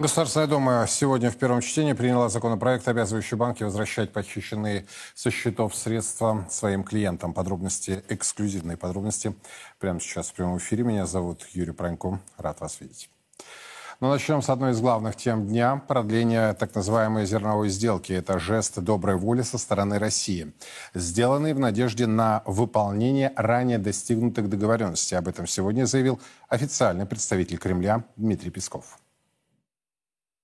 Государственная Дума сегодня в первом чтении приняла законопроект, обязывающий банки возвращать похищенные со счетов средства своим клиентам. Подробности, эксклюзивные подробности прямо сейчас в прямом эфире. Меня зовут Юрий Пронько. Рад вас видеть. Но начнем с одной из главных тем дня – продление так называемой зерновой сделки. Это жест доброй воли со стороны России, сделанный в надежде на выполнение ранее достигнутых договоренностей. Об этом сегодня заявил официальный представитель Кремля Дмитрий Песков.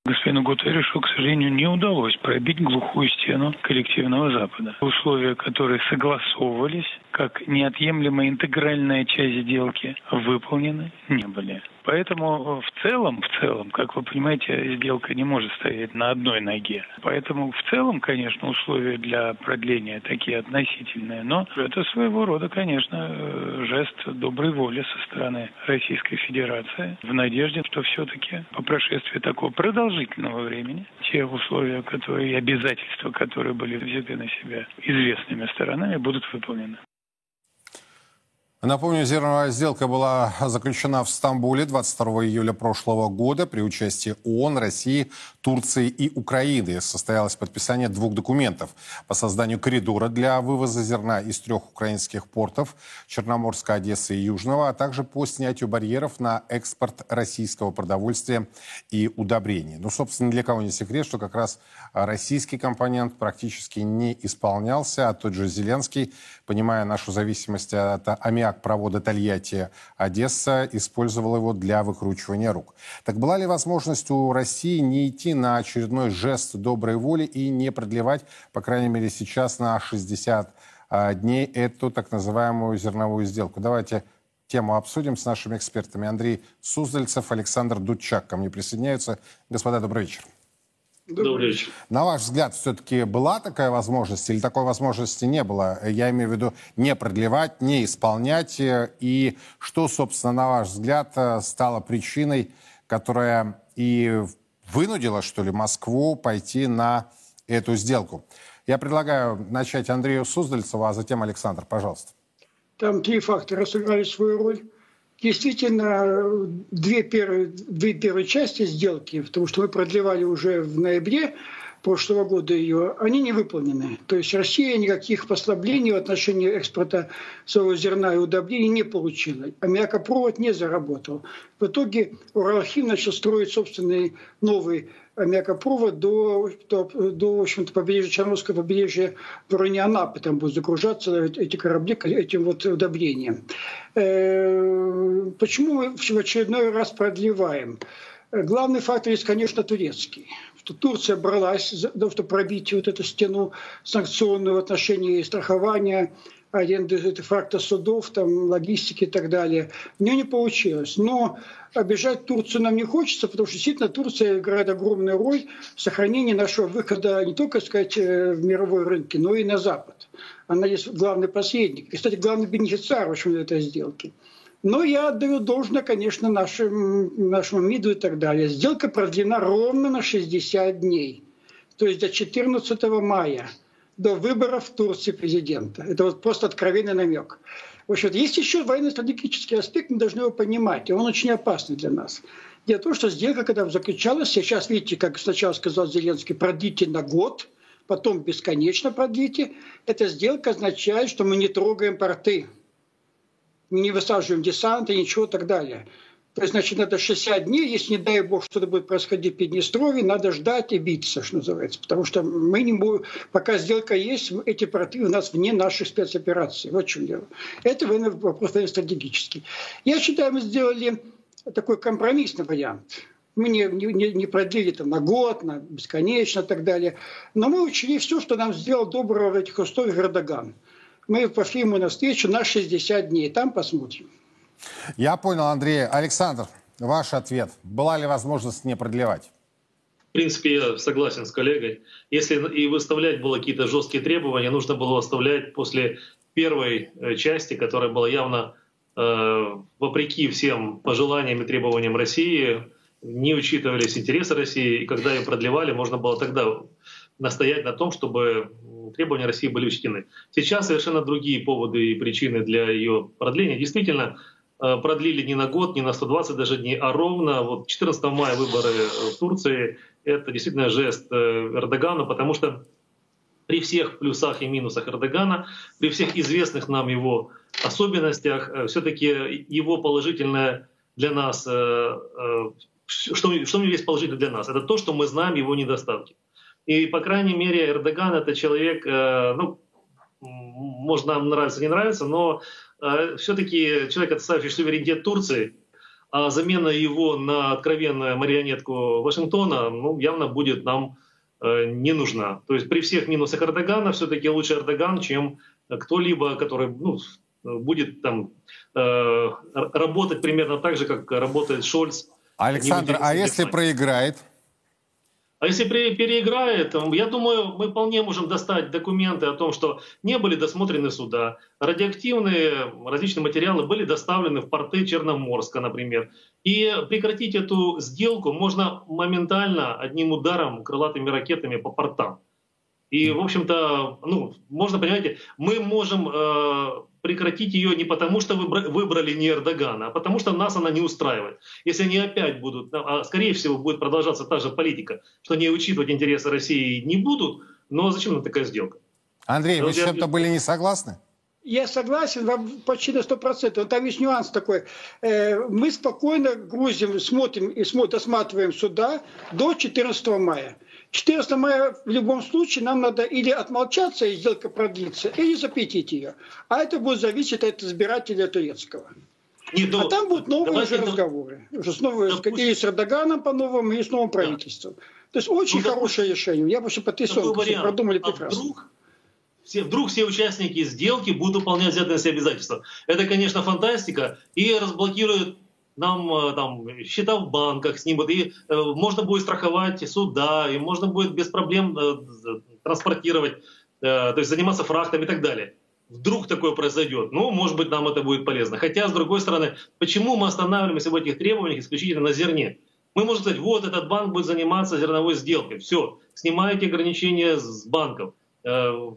Господину Гутерришу, к сожалению, не удалось пробить глухую стену коллективного Запада. Условия, которые согласовывались как неотъемлемая интегральная часть сделки, выполнены не были. Поэтому в целом, в целом, как вы понимаете, сделка не может стоять на одной ноге. Поэтому в целом, конечно, условия для продления такие относительные, но это своего рода, конечно, жест доброй воли со стороны Российской Федерации в надежде, что все-таки по прошествии такого продолжительного времени те условия, которые и обязательства, которые были взяты на себя известными сторонами, будут выполнены. Напомню, зерновая сделка была заключена в Стамбуле 22 июля прошлого года при участии ООН, России, Турции и Украины. Состоялось подписание двух документов по созданию коридора для вывоза зерна из трех украинских портов – Черноморска, Одессы и Южного, а также по снятию барьеров на экспорт российского продовольствия и удобрений. Ну, собственно, для кого не секрет, что как раз российский компонент практически не исполнялся, а тот же Зеленский, понимая нашу зависимость от аммиака, провода Тольятти-Одесса использовал его для выкручивания рук. Так была ли возможность у России не идти на очередной жест доброй воли и не продлевать, по крайней мере сейчас, на 60 а, дней эту так называемую зерновую сделку? Давайте тему обсудим с нашими экспертами. Андрей Суздальцев, Александр Дудчак ко мне присоединяются. Господа, добрый вечер. Добрый вечер. На ваш взгляд, все-таки была такая возможность или такой возможности не было? Я имею в виду не продлевать, не исполнять. И что, собственно, на ваш взгляд, стало причиной, которая и вынудила, что ли, Москву пойти на эту сделку? Я предлагаю начать Андрею Суздальцеву, а затем Александр, пожалуйста. Там три фактора сыграли свою роль. Действительно, две первые, две первые части сделки, потому что мы продлевали уже в ноябре прошлого года ее, они не выполнены. То есть Россия никаких послаблений в отношении экспорта своего зерна и удобрений не получила. Аммиакопровод не заработал. В итоге Уралхим начал строить собственный новый аммиакопровод до, до, до в общем-то, побережья, Черноморского побережья в районе Анапы. Там будут загружаться эти корабли этим вот удобрением. Э, почему мы в очередной раз продлеваем? Главный фактор есть, конечно, турецкий. Что Турция бралась за то, чтобы пробить вот эту стену санкционную в отношении страхования, аренды факта судов, там, логистики и так далее. У нее не получилось. Но обижать Турцию нам не хочется, потому что действительно Турция играет огромную роль в сохранении нашего выхода не только, сказать, э, в мировой рынке, но и на Запад. Она есть главный посредник. И, кстати, главный бенефициар, в общем, этой сделки. Но я отдаю должное, конечно, нашим, нашему МИДу и так далее. Сделка продлена ровно на 60 дней. То есть до 14 мая, до выборов в Турции президента. Это вот просто откровенный намек. В общем, есть еще военно-стратегический аспект, мы должны его понимать, и он очень опасный для нас. Дело в том, что сделка, когда заключалась, сейчас, видите, как сначала сказал Зеленский, продлите на год, потом бесконечно продлите. Эта сделка означает, что мы не трогаем порты, не высаживаем десанты, ничего и так далее. То есть, значит, надо 60 дней, если, не дай бог, что-то будет происходить в Приднестровье, надо ждать и биться, что называется. Потому что мы не будем, пока сделка есть, эти порты у нас вне наших спецопераций. Вот в чем дело. Это вопрос стратегический. Я считаю, мы сделали такой компромиссный вариант. Мы не, не, не продлили там на год, на бесконечно и так далее. Но мы учли все, что нам сделал доброго в этих условиях Эрдоган. Мы пошли ему навстречу на 60 дней. Там посмотрим. Я понял, Андрей. Александр, ваш ответ. Была ли возможность не продлевать? В принципе, я согласен с коллегой. Если и выставлять было какие-то жесткие требования, нужно было выставлять после первой э, части, которая была явно э, вопреки всем пожеланиям и требованиям России, не учитывались интересы России, и когда ее продлевали, можно было тогда настоять на том, чтобы требования России были учтены. Сейчас совершенно другие поводы и причины для ее продления. Действительно, продлили не на год, не на 120 даже дней, а ровно вот 14 мая выборы в Турции. Это действительно жест Эрдогана, потому что при всех плюсах и минусах Эрдогана, при всех известных нам его особенностях, все-таки его положительное для нас, что, что есть положительно для нас, это то, что мы знаем его недостатки. И, по крайней мере, Эрдоган это человек, ну, может нам нравится, не нравится, но э, все-таки человек, отставивший суверенитет Турции, а замена его на откровенную марионетку Вашингтона, ну, явно будет нам э, не нужна. То есть при всех минусах Эрдогана все-таки лучше Эрдоган, чем кто-либо, который ну, будет там э, работать примерно так же, как работает Шольц. Александр, а если проиграет? А если переиграет, я думаю, мы вполне можем достать документы о том, что не были досмотрены суда, радиоактивные различные материалы были доставлены в порты Черноморска, например. И прекратить эту сделку можно моментально одним ударом крылатыми ракетами по портам. И, в общем-то, ну, можно, понимаете, мы можем э, прекратить ее не потому, что выбрали не Эрдогана, а потому что нас она не устраивает. Если они опять будут, а скорее всего будет продолжаться та же политика, что не учитывать интересы России не будут, но зачем нам такая сделка? Андрей, вы с чем-то были не согласны? Я согласен, вам почти на 100%. Там есть нюанс такой. Э, мы спокойно грузим, смотрим и досматриваем суда до 14 мая. 14 мая в любом случае нам надо или отмолчаться, и сделка продлится, или запретить ее. А это будет зависеть от избирателя турецкого. Не, ну, а там будут новые уже разговоры. Уже с новым, допустим, и с Эрдоганом по-новому, и с новым правительством. Да. То есть очень ну, хорошее решение. Я бы вообще подписал, продумали а прекрасно. Вдруг, все, вдруг все участники сделки будут выполнять взятые на себя обязательства. Это, конечно, фантастика и разблокирует нам э, там счета в банках снимут, и э, можно будет страховать суда, и можно будет без проблем э, транспортировать, э, то есть заниматься фрахтами и так далее. Вдруг такое произойдет, ну, может быть, нам это будет полезно. Хотя, с другой стороны, почему мы останавливаемся в этих требованиях исключительно на зерне? Мы можем сказать, вот этот банк будет заниматься зерновой сделкой, все, снимайте ограничения с банков, э,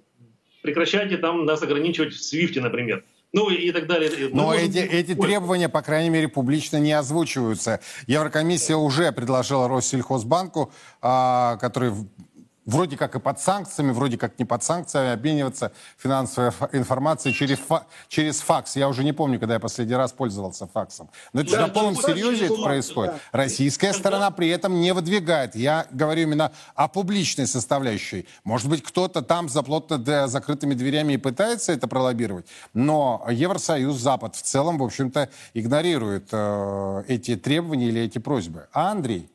прекращайте там нас ограничивать в Свифте, например ну и так далее. Но эти, эти требования, по крайней мере, публично не озвучиваются. Еврокомиссия уже предложила Россельхозбанку, а, который вроде как и под санкциями, вроде как не под санкциями, обмениваться финансовой информацией через, фа через факс. Я уже не помню, когда я последний раз пользовался факсом. Но это да, на полном серьезе это происходит. Да. Российская сторона при этом не выдвигает. Я говорю именно о публичной составляющей. Может быть, кто-то там за плотно закрытыми дверями и пытается это пролоббировать, но Евросоюз, Запад в целом, в общем-то, игнорирует э, эти требования или эти просьбы. А Андрей?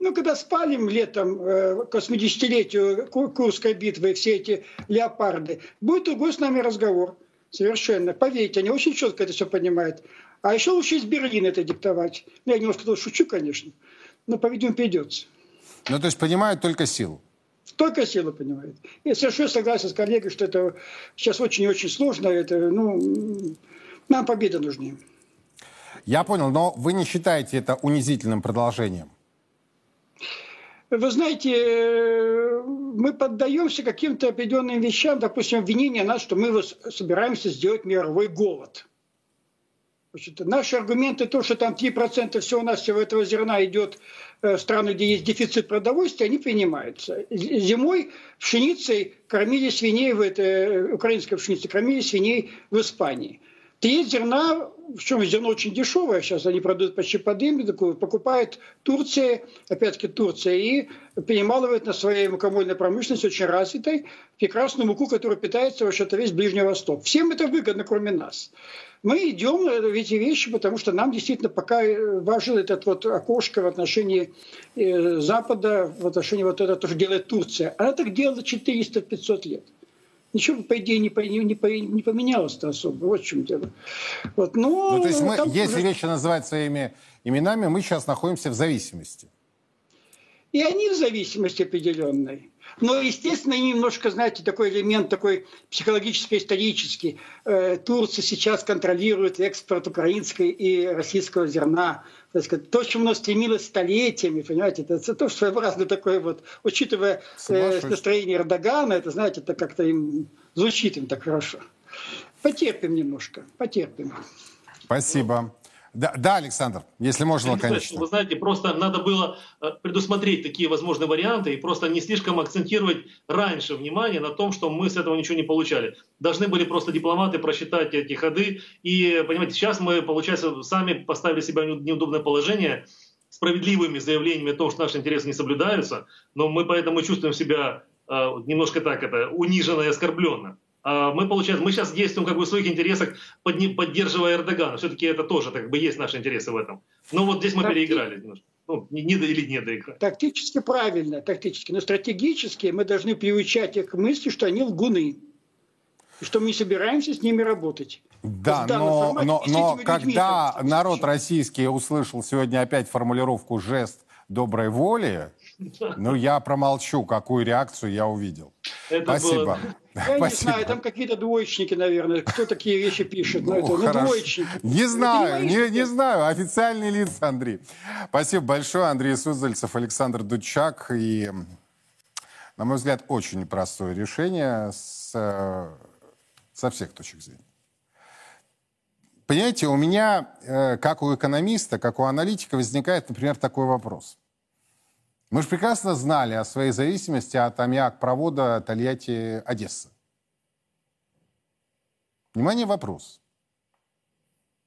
Ну, когда спалим летом э, к 80-летию Курской битвы все эти леопарды, будет другой с нами разговор. Совершенно. Поверьте, они очень четко это все понимают. А еще лучше из Берлина это диктовать. Ну, я немножко шучу, конечно, но, по-видимому, придется. Ну, то есть понимают только силу? Только силу понимают. Я совершенно согласен с коллегой, что это сейчас очень и очень сложно. Это, ну, нам победа нужна. Я понял, но вы не считаете это унизительным продолжением? Вы знаете, э, мы поддаемся каким-то определенным вещам, допустим, обвинение нас, что мы собираемся сделать мировой голод. Значит, наши аргументы, то, что там 3% всего у нас всего этого зерна идет э, в страны, где есть дефицит продовольствия, они принимаются. Зимой пшеницей кормили свиней, в этой, украинской пшеницей кормили свиней в Испании. Треть зерна, в чем зерно очень дешевое, сейчас они продают почти под индексу, покупает Турция, опять-таки Турция, и перемалывает на своей мукомольной промышленности очень развитой прекрасную муку, которая питается вообще-то весь Ближний Восток. Всем это выгодно, кроме нас. Мы идем в эти вещи, потому что нам действительно пока важен этот вот окошко в отношении э, Запада, в отношении вот этого, что делает Турция. Она так делала 400-500 лет ничего, по идее, не, не, не поменялось-то особо. Вот в чем дело. Вот, но ну, то есть мы, если уже... вещи называть своими именами, мы сейчас находимся в зависимости. И они в зависимости определенной. Но, естественно, немножко, знаете, такой элемент такой психологическо-исторический. Э, Турция сейчас контролирует экспорт украинской и российского зерна. То, есть, то, чему она стремилась столетиями, понимаете, это, это тоже своеобразно такое вот, учитывая э, настроение Эрдогана, это, знаете, это как-то им звучит им так хорошо. Потерпим немножко, потерпим. Спасибо. Да, да, Александр, если можно, конечно. Вы знаете, просто надо было э, предусмотреть такие возможные варианты и просто не слишком акцентировать раньше внимание на том, что мы с этого ничего не получали. Должны были просто дипломаты просчитать эти ходы. И, понимаете, сейчас мы, получается, сами поставили себя в неудобное положение справедливыми заявлениями о том, что наши интересы не соблюдаются, но мы поэтому чувствуем себя э, немножко так это униженно и оскорбленно. А мы, получается, мы сейчас действуем как бы в своих интересах, поддерживая Эрдогана. Все-таки это тоже как бы есть наши интересы в этом. Но вот здесь мы Такти... переиграли немножко. Ну, не, не, или не доиграли. Тактически правильно, тактически. Но стратегически мы должны приучать их к мысли, что они лгуны. И что мы не собираемся с ними работать. Да, но, но, но когда народ российский услышал сегодня опять формулировку «жест доброй воли», ну, я промолчу, какую реакцию я увидел. Это Спасибо. Было... Я Спасибо. не знаю, там какие-то двоечники, наверное. Кто такие вещи пишет? Ну, это, ну, двоечники. Не знаю, не, не, не знаю. Официальные лица, Андрей. Спасибо большое. Андрей Суздальцев, Александр Дудчак. И, на мой взгляд, очень непростое решение с, со всех точек зрения. Понимаете, у меня, э, как у экономиста, как у аналитика, возникает, например, такой вопрос. Мы же прекрасно знали о своей зависимости от аммиак-провода Тольятти-Одесса. Внимание, вопрос.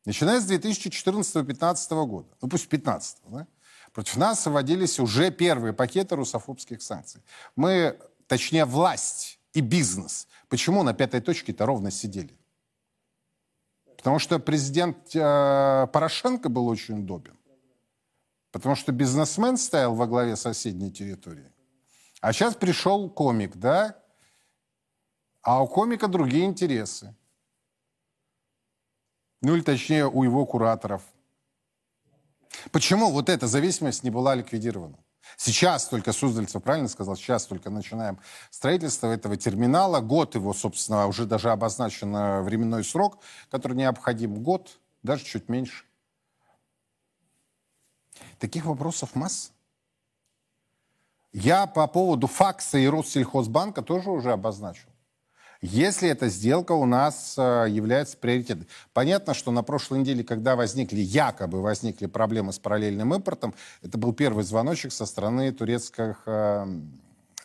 Начиная с 2014-2015 года, ну пусть 2015, да, против нас вводились уже первые пакеты русофобских санкций. Мы, точнее, власть и бизнес. Почему на пятой точке-то ровно сидели? Потому что президент э, Порошенко был очень удобен. Потому что бизнесмен стоял во главе соседней территории. А сейчас пришел комик, да? А у комика другие интересы. Ну или точнее у его кураторов. Почему вот эта зависимость не была ликвидирована? Сейчас только Суздальцев правильно сказал, сейчас только начинаем строительство этого терминала. Год его, собственно, уже даже обозначен э, временной срок, который необходим. Год, даже чуть меньше. Таких вопросов масса. Я по поводу факса и Россельхозбанка тоже уже обозначил. Если эта сделка у нас э, является приоритетной. Понятно, что на прошлой неделе, когда возникли, якобы возникли проблемы с параллельным импортом, это был первый звоночек со стороны турецких, э,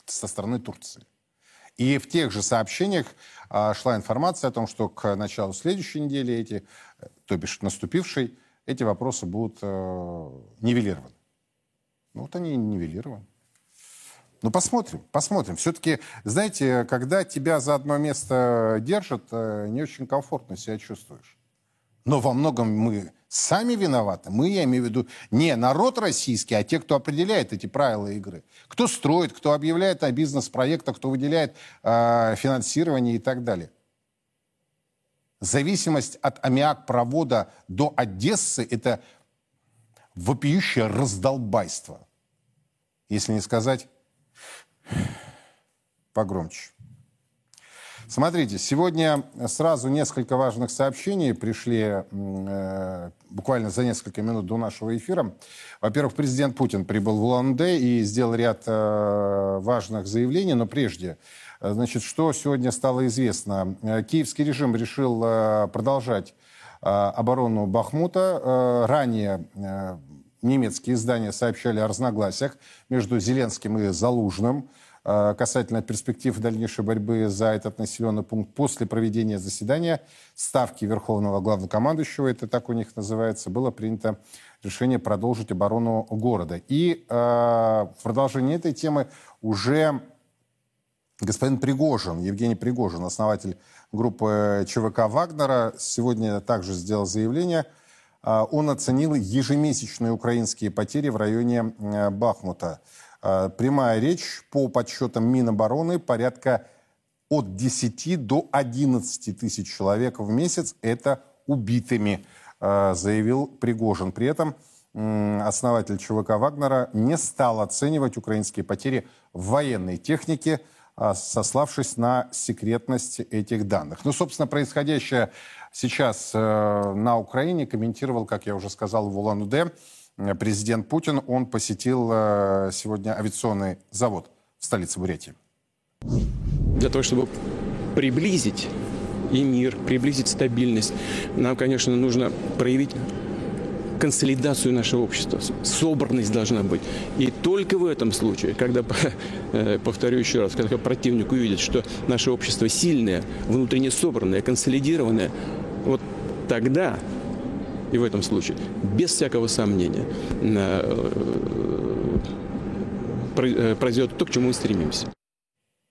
со стороны Турции. И в тех же сообщениях э, шла информация о том, что к началу следующей недели эти, то бишь наступившей, эти вопросы будут э, нивелированы. Ну вот они нивелированы. Ну, посмотрим, посмотрим. Все-таки, знаете, когда тебя за одно место держат, э, не очень комфортно себя чувствуешь. Но во многом мы сами виноваты. Мы, я имею в виду, не народ российский, а те, кто определяет эти правила игры. Кто строит, кто объявляет о бизнес-проектах, кто выделяет э, финансирование и так далее. Зависимость от аммиак-провода до Одессы – это вопиющее раздолбайство. Если не сказать погромче. Смотрите, сегодня сразу несколько важных сообщений пришли э, буквально за несколько минут до нашего эфира. Во-первых, президент Путин прибыл в Улан-Удэ и сделал ряд э, важных заявлений, но прежде значит, что сегодня стало известно? Э, киевский режим решил э, продолжать оборону Бахмута. Ранее немецкие издания сообщали о разногласиях между Зеленским и Залужным касательно перспектив дальнейшей борьбы за этот населенный пункт после проведения заседания Ставки Верховного Главнокомандующего, это так у них называется, было принято решение продолжить оборону города. И э, в продолжении этой темы уже Господин Пригожин, Евгений Пригожин, основатель группы ЧВК «Вагнера», сегодня также сделал заявление. А, он оценил ежемесячные украинские потери в районе Бахмута. А, прямая речь по подсчетам Минобороны порядка от 10 до 11 тысяч человек в месяц это убитыми, а, заявил Пригожин. При этом основатель ЧВК «Вагнера» не стал оценивать украинские потери в военной технике – сославшись на секретность этих данных. Ну, собственно, происходящее сейчас э, на Украине комментировал, как я уже сказал, в Улан-Удэ президент Путин. Он посетил э, сегодня авиационный завод в столице Бурятии. Для того, чтобы приблизить и мир, приблизить стабильность. Нам, конечно, нужно проявить консолидацию нашего общества. Собранность должна быть. И только в этом случае, когда, э, повторю еще раз, когда противник увидит, что наше общество сильное, внутренне собранное, консолидированное, вот тогда и в этом случае, без всякого сомнения, э, э, произойдет то, к чему мы стремимся.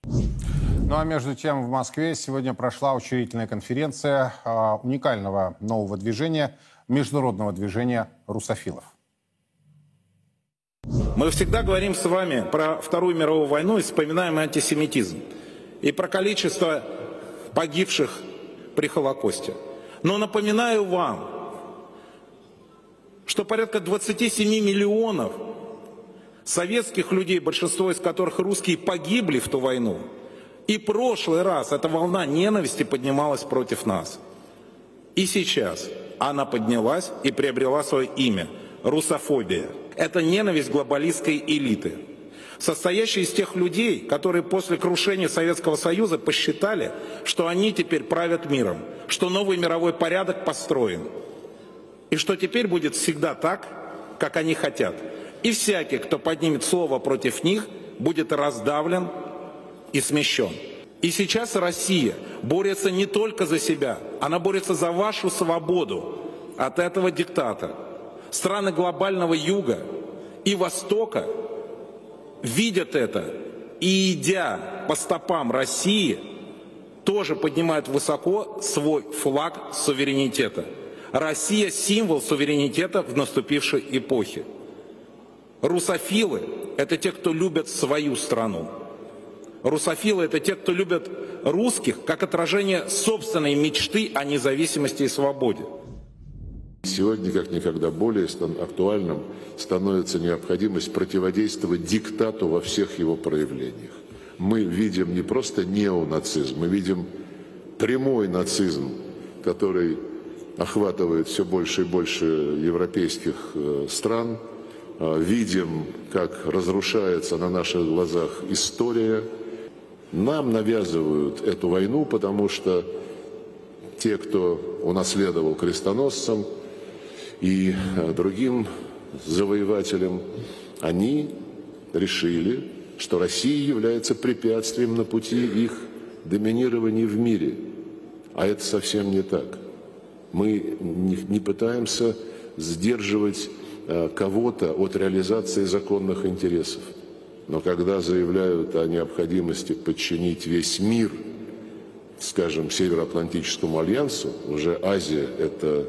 Ну а между тем в Москве сегодня прошла учредительная конференция э, уникального нового движения, международного движения русофилов. Мы всегда говорим с вами про Вторую мировую войну и вспоминаем антисемитизм. И про количество погибших при Холокосте. Но напоминаю вам, что порядка 27 миллионов советских людей, большинство из которых русские, погибли в ту войну. И прошлый раз эта волна ненависти поднималась против нас. И сейчас она поднялась и приобрела свое имя – русофобия. Это ненависть глобалистской элиты, состоящая из тех людей, которые после крушения Советского Союза посчитали, что они теперь правят миром, что новый мировой порядок построен – и что теперь будет всегда так, как они хотят. И всякий, кто поднимет слово против них, будет раздавлен и смещен. И сейчас Россия борется не только за себя, она борется за вашу свободу от этого диктата. Страны глобального юга и востока видят это и, идя по стопам России, тоже поднимают высоко свой флаг суверенитета. Россия – символ суверенитета в наступившей эпохе. Русофилы – это те, кто любят свою страну. Русофилы – это те, кто любят русских как отражение собственной мечты о независимости и свободе. Сегодня, как никогда более актуальным, становится необходимость противодействовать диктату во всех его проявлениях. Мы видим не просто неонацизм, мы видим прямой нацизм, который охватывает все больше и больше европейских э, стран. Э, видим, как разрушается на наших глазах история. Нам навязывают эту войну, потому что те, кто унаследовал крестоносцам и э, другим завоевателям, они решили, что Россия является препятствием на пути их доминирования в мире. А это совсем не так. Мы не пытаемся сдерживать э, кого-то от реализации законных интересов. Но когда заявляют о необходимости подчинить весь мир, скажем, Североатлантическому альянсу, уже Азия – это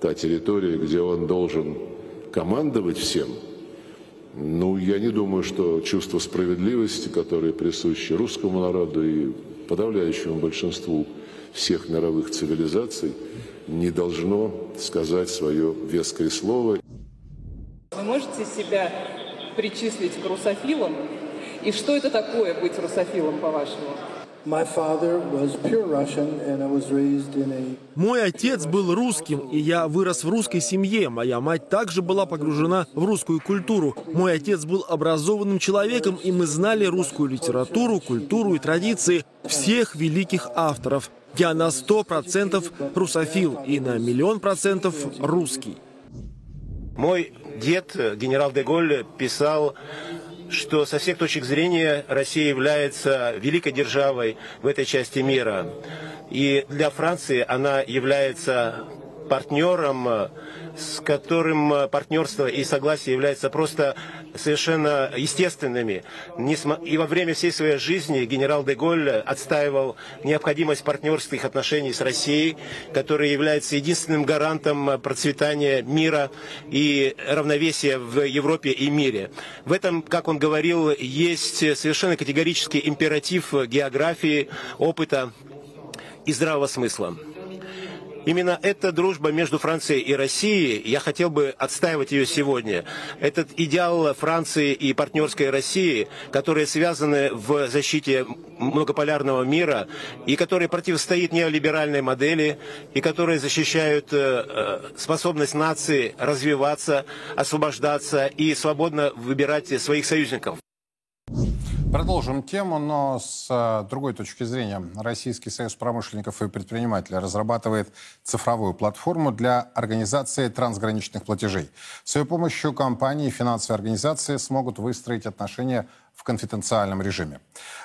та территория, где он должен командовать всем, ну, я не думаю, что чувство справедливости, которое присуще русскому народу и подавляющему большинству всех мировых цивилизаций, не должно сказать свое веское слово. Вы можете себя причислить к русофилам? И что это такое быть русофилом, по-вашему? Мой отец был русским, и я вырос в русской семье. Моя мать также была погружена в русскую культуру. Мой отец был образованным человеком, и мы знали русскую литературу, культуру и традиции всех великих авторов. Я на сто процентов русофил и на миллион процентов русский. Мой дед, генерал Деголь, писал что со всех точек зрения Россия является великой державой в этой части мира. И для Франции она является партнером с которым э, партнерство и согласие являются просто совершенно естественными. И во время всей своей жизни генерал Деголь отстаивал необходимость партнерских отношений с Россией, которая является единственным гарантом процветания мира и равновесия в Европе и мире. В этом, как он говорил, есть совершенно категорический императив географии, опыта и здравого смысла. Именно эта дружба между Францией и Россией, я хотел бы отстаивать ее сегодня. Этот идеал Франции и партнерской России, которые связаны в защите многополярного мира и которые противостоит неолиберальной модели и которые защищают э, э, способность нации развиваться, освобождаться и свободно выбирать своих союзников. Продолжим тему, но с э, другой точки зрения. Российский союз промышленников и предпринимателей разрабатывает цифровую платформу для организации трансграничных платежей. С ее помощью компании и финансовые организации смогут выстроить отношения в конфиденциальном режиме.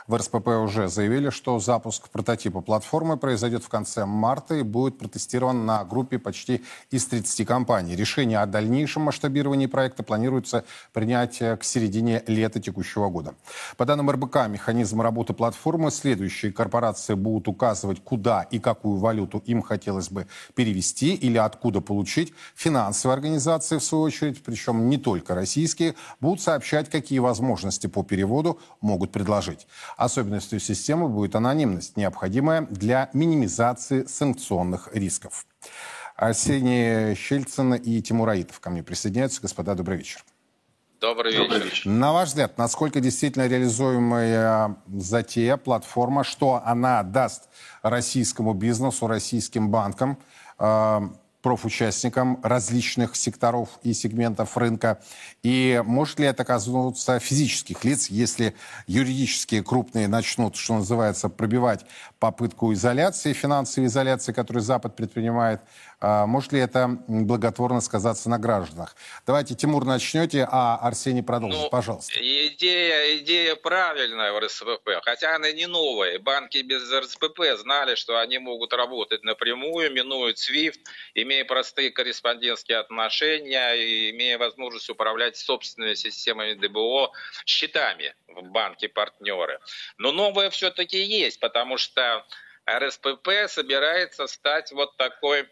В РСПП уже заявили, что запуск прототипа платформы произойдет в конце марта и будет протестирован на группе почти из 30 компаний. Решение о дальнейшем масштабировании проекта планируется принять к середине лета текущего года. По данным РБК, механизм работы платформы следующие корпорации будут указывать, куда и какую валюту им хотелось бы перевести или откуда получить. Финансовые организации, в свою очередь, причем не только российские, будут сообщать, какие возможности по переводу переводу могут предложить. Особенностью системы будет анонимность, необходимая для минимизации санкционных рисков. Арсений Щельцин и Тимур Аитов ко мне присоединяются. Господа, добрый вечер. Добрый вечер. Добрый вечер. На ваш взгляд, насколько действительно реализуемая затея, платформа, что она даст российскому бизнесу, российским банкам, э, профучастникам различных секторов и сегментов рынка? И может ли это коснуться физических лиц, если юридические крупные начнут, что называется, пробивать попытку изоляции, финансовой изоляции, которую Запад предпринимает? А может ли это благотворно сказаться на гражданах? Давайте, Тимур, начнете, а Арсений продолжит, ну, пожалуйста. Идея, идея правильная в РСПП, хотя она не новая. Банки без РСПП знали, что они могут работать напрямую, минуют SWIFT, имея простые корреспондентские отношения, и имея возможность управлять собственными системами ДБО, счетами в банке-партнеры. Но новое все-таки есть, потому что РСПП собирается стать вот такой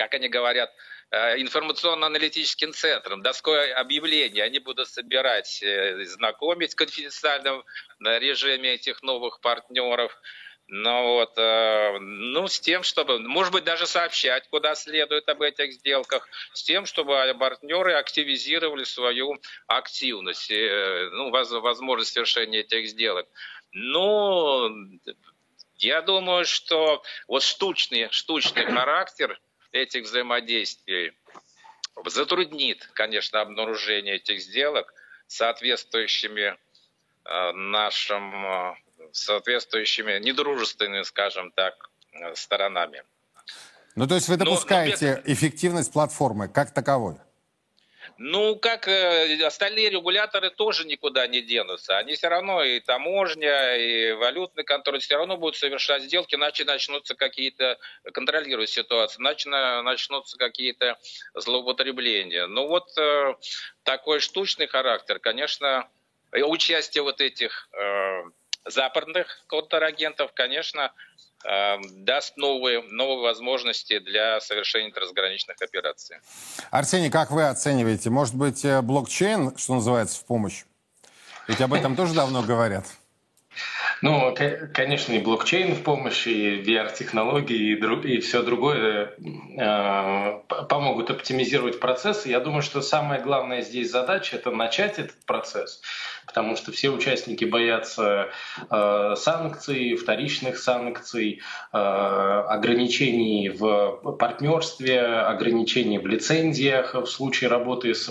как они говорят, э, информационно-аналитическим центром, доской объявлений. Они будут собирать, э, знакомить в конфиденциальном режиме этих новых партнеров. Ну вот, э, ну с тем, чтобы, может быть, даже сообщать, куда следует об этих сделках, с тем, чтобы партнеры активизировали свою активность, ну, возможность совершения этих сделок. Но я думаю, что вот штучный, штучный характер этих взаимодействий затруднит, конечно, обнаружение этих сделок соответствующими э, нашим, э, соответствующими недружественными, скажем так, э, сторонами. Ну, то есть вы допускаете но, но... эффективность платформы как таковой? Ну, как э, остальные регуляторы тоже никуда не денутся. Они все равно, и таможня, и валютный контроль, все равно будут совершать сделки, иначе начнутся какие-то, контролировать ситуацию, иначе начнутся какие-то злоупотребления. Ну вот э, такой штучный характер, конечно, участие вот этих э, западных контрагентов, конечно, Эм, даст новые, новые возможности для совершения трансграничных операций. Арсений, как вы оцениваете? Может быть, э, блокчейн, что называется, в помощь? Ведь об этом тоже давно говорят. Ну, конечно, и блокчейн в помощи, и VR-технологии, и, и все другое э, помогут оптимизировать процессы. Я думаю, что самая главная здесь задача – это начать этот процесс, потому что все участники боятся э, санкций, вторичных санкций, э, ограничений в партнерстве, ограничений в лицензиях в случае работы с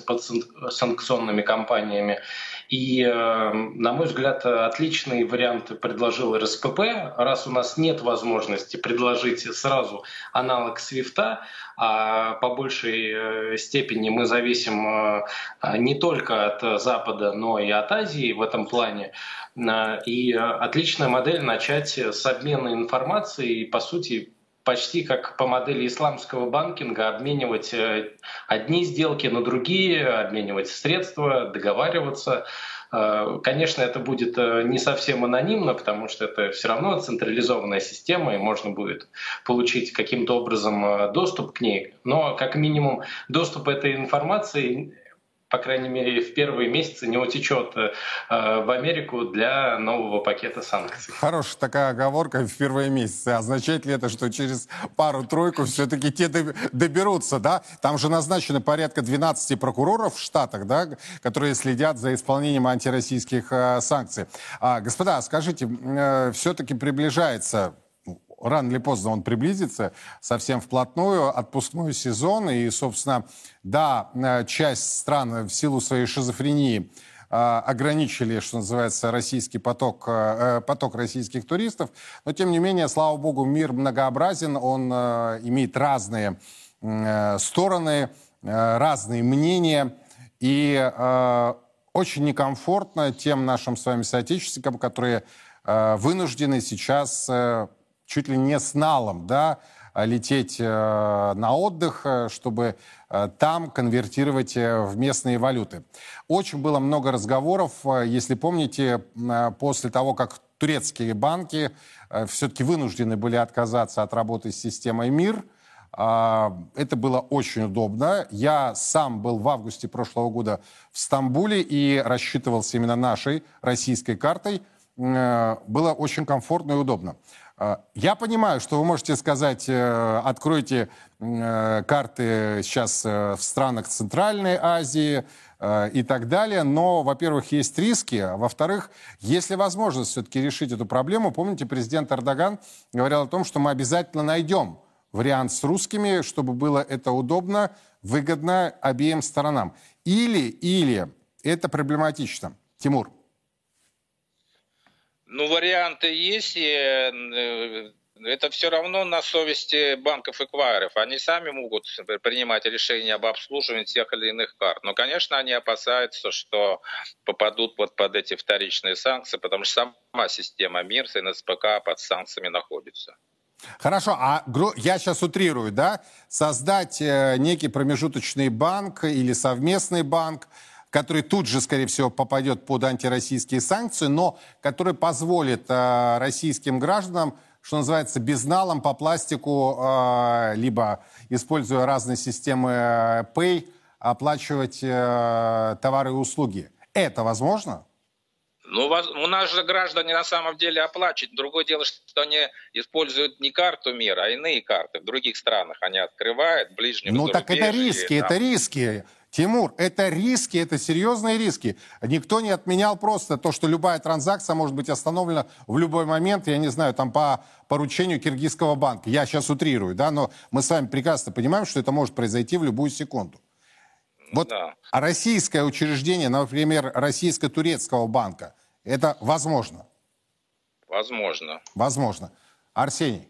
санкционными компаниями. И, э, на мой взгляд, отличный вариант предложил РСПП. Раз у нас нет возможности предложить сразу аналог свифта, а по большей э, степени мы зависим э, не только от Запада, но и от Азии в этом плане. И отличная модель начать с обмена информацией и, по сути, почти как по модели исламского банкинга обменивать э, одни сделки на другие, обменивать средства, договариваться. Э, конечно, это будет э, не совсем анонимно, потому что это все равно централизованная система, и можно будет получить каким-то образом доступ к ней. Но как минимум доступ этой информации по крайней мере, в первые месяцы не утечет э, в Америку для нового пакета санкций. Хорошая такая оговорка в первые месяцы. Означает ли это, что через пару-тройку все-таки те доберутся, да? Там же назначено порядка 12 прокуроров в Штатах, да, которые следят за исполнением антироссийских э, санкций. А, господа, скажите, э, все-таки приближается рано или поздно он приблизится совсем вплотную, отпускной сезон, и, собственно, да, э, часть стран в силу своей шизофрении ограничили, что называется, российский поток, поток российских туристов. Но, тем не менее, слава богу, мир многообразен, он имеет разные стороны, разные мнения. И очень некомфортно тем нашим с вами соотечественникам, которые э, вынуждены сейчас э, чуть ли не с налом, да, лететь э, на отдых, э, чтобы э, там конвертировать э, в местные валюты. Очень было много разговоров, э, если помните, э, после того, как турецкие банки э, все-таки вынуждены были отказаться от работы с системой МИР, а, это было очень удобно. Я сам был в августе прошлого года в Стамбуле и рассчитывался именно нашей российской картой. Э, было очень комфортно и удобно. А, я понимаю, что вы можете сказать, э, откройте э, карты сейчас в странах Центральной Азии и так далее, но, во-первых, есть риски, а во-вторых, если возможность все-таки решить эту проблему, помните, президент Эрдоган говорил о том, что мы обязательно найдем вариант с русскими, чтобы было это удобно, выгодно обеим сторонам. Или, или это проблематично. Тимур. Ну, варианты есть, и э, это все равно на совести банков эквайров. Они сами могут принимать решения об обслуживании тех или иных карт. Но, конечно, они опасаются, что попадут вот под эти вторичные санкции, потому что сама система МИРС и НСПК под санкциями находится. Хорошо, а я сейчас утрирую, да? Создать э, некий промежуточный банк или совместный банк, который тут же, скорее всего, попадет под антироссийские санкции, но который позволит э, российским гражданам, что называется, безналом по пластику, э, либо используя разные системы э, Pay, оплачивать э, товары и услуги. Это возможно? Ну, у нас же граждане на самом деле оплачивают. Другое дело, что они используют не карту мира, а иные карты. В других странах они открывают, ближнем Ну, так это риски, там. это риски. Тимур, это риски, это серьезные риски. Никто не отменял просто то, что любая транзакция может быть остановлена в любой момент, я не знаю, там по поручению Киргизского банка. Я сейчас утрирую, да, но мы с вами прекрасно понимаем, что это может произойти в любую секунду. Вот да. а российское учреждение, например, российско-турецкого банка, это возможно? Возможно. Возможно. Арсений.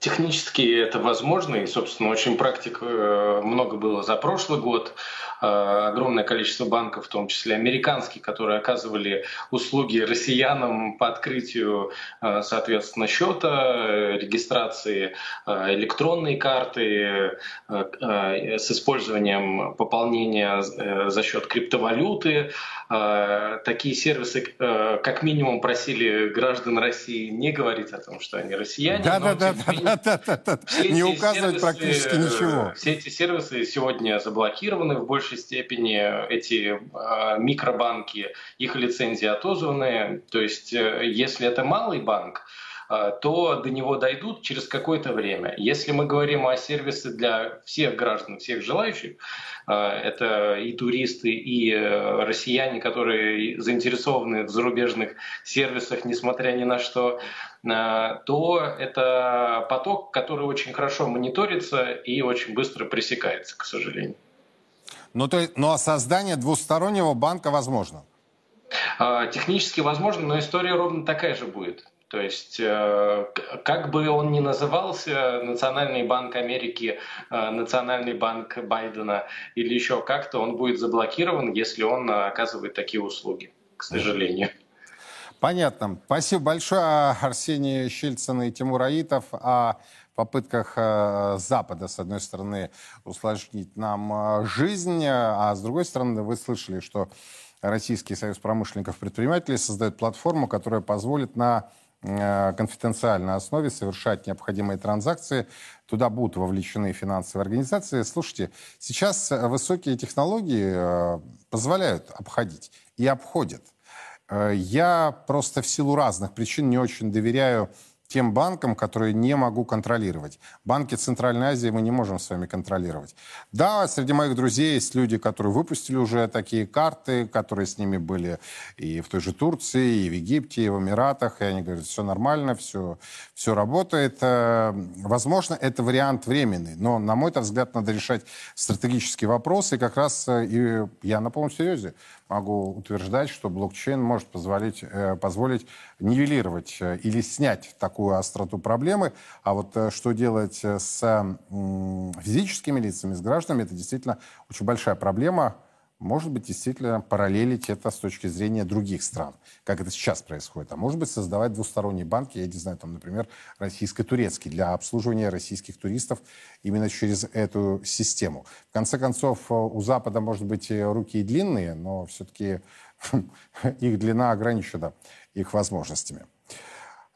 Технически это возможно, и, собственно, очень практик э, много было за прошлый год. Э, огромное количество банков, в том числе американские, которые оказывали услуги россиянам по открытию, э, соответственно, счета, регистрации электронной карты с использованием пополнения за счет криптовалюты. Такие сервисы как минимум просили граждан России не говорить о том, что они россияне. Да, да, да, да, да, да, да. Не указывать практически ничего. Все эти сервисы сегодня заблокированы в большей степени. Эти э, микробанки, их лицензии отозваны. То есть, э, если это малый банк, а, то до него дойдут через какое-то время. Если мы говорим о сервисе для всех граждан, всех желающих, а, это и туристы, и э, россияне, которые заинтересованы в зарубежных сервисах, несмотря ни на что, а, то это поток, который очень хорошо мониторится и очень быстро пресекается, к сожалению. Ну, то есть, ну а создание двустороннего банка возможно? Технически возможно, но история ровно такая же будет. То есть, э, как бы он ни назывался, Национальный банк Америки, э, Национальный банк Байдена или еще как-то, он будет заблокирован, если он оказывает такие услуги, к сожалению. Понятно. Спасибо большое, Арсений Щельцин и Тимур Аитов о попытках э, Запада, с одной стороны, усложнить нам жизнь, а с другой стороны, вы слышали, что Российский союз промышленников предпринимателей создает платформу, которая позволит на Э, конфиденциальной основе совершать необходимые транзакции. Туда будут вовлечены финансовые организации. Слушайте, сейчас высокие технологии э, позволяют обходить и обходят. Э, я просто в силу разных причин не очень доверяю тем банкам, которые не могу контролировать. Банки Центральной Азии мы не можем с вами контролировать. Да, среди моих друзей есть люди, которые выпустили уже такие карты, которые с ними были и в той же Турции, и в Египте, и в Эмиратах, и они говорят, все нормально, все, все работает. Э, возможно, это вариант временный, но, на мой взгляд, надо решать стратегические вопросы, и как раз э, и я на полном серьезе могу утверждать, что блокчейн может позволить, э, позволить нивелировать э, или снять такую остроту проблемы. А вот э, что делать с э, физическими лицами, с гражданами, это действительно очень большая проблема может быть, действительно параллелить это с точки зрения других стран, как это сейчас происходит. А может быть, создавать двусторонние банки, я не знаю, там, например, российско-турецкий, для обслуживания российских туристов именно через эту систему. В конце концов, у Запада, может быть, руки и длинные, но все-таки их длина ограничена их возможностями.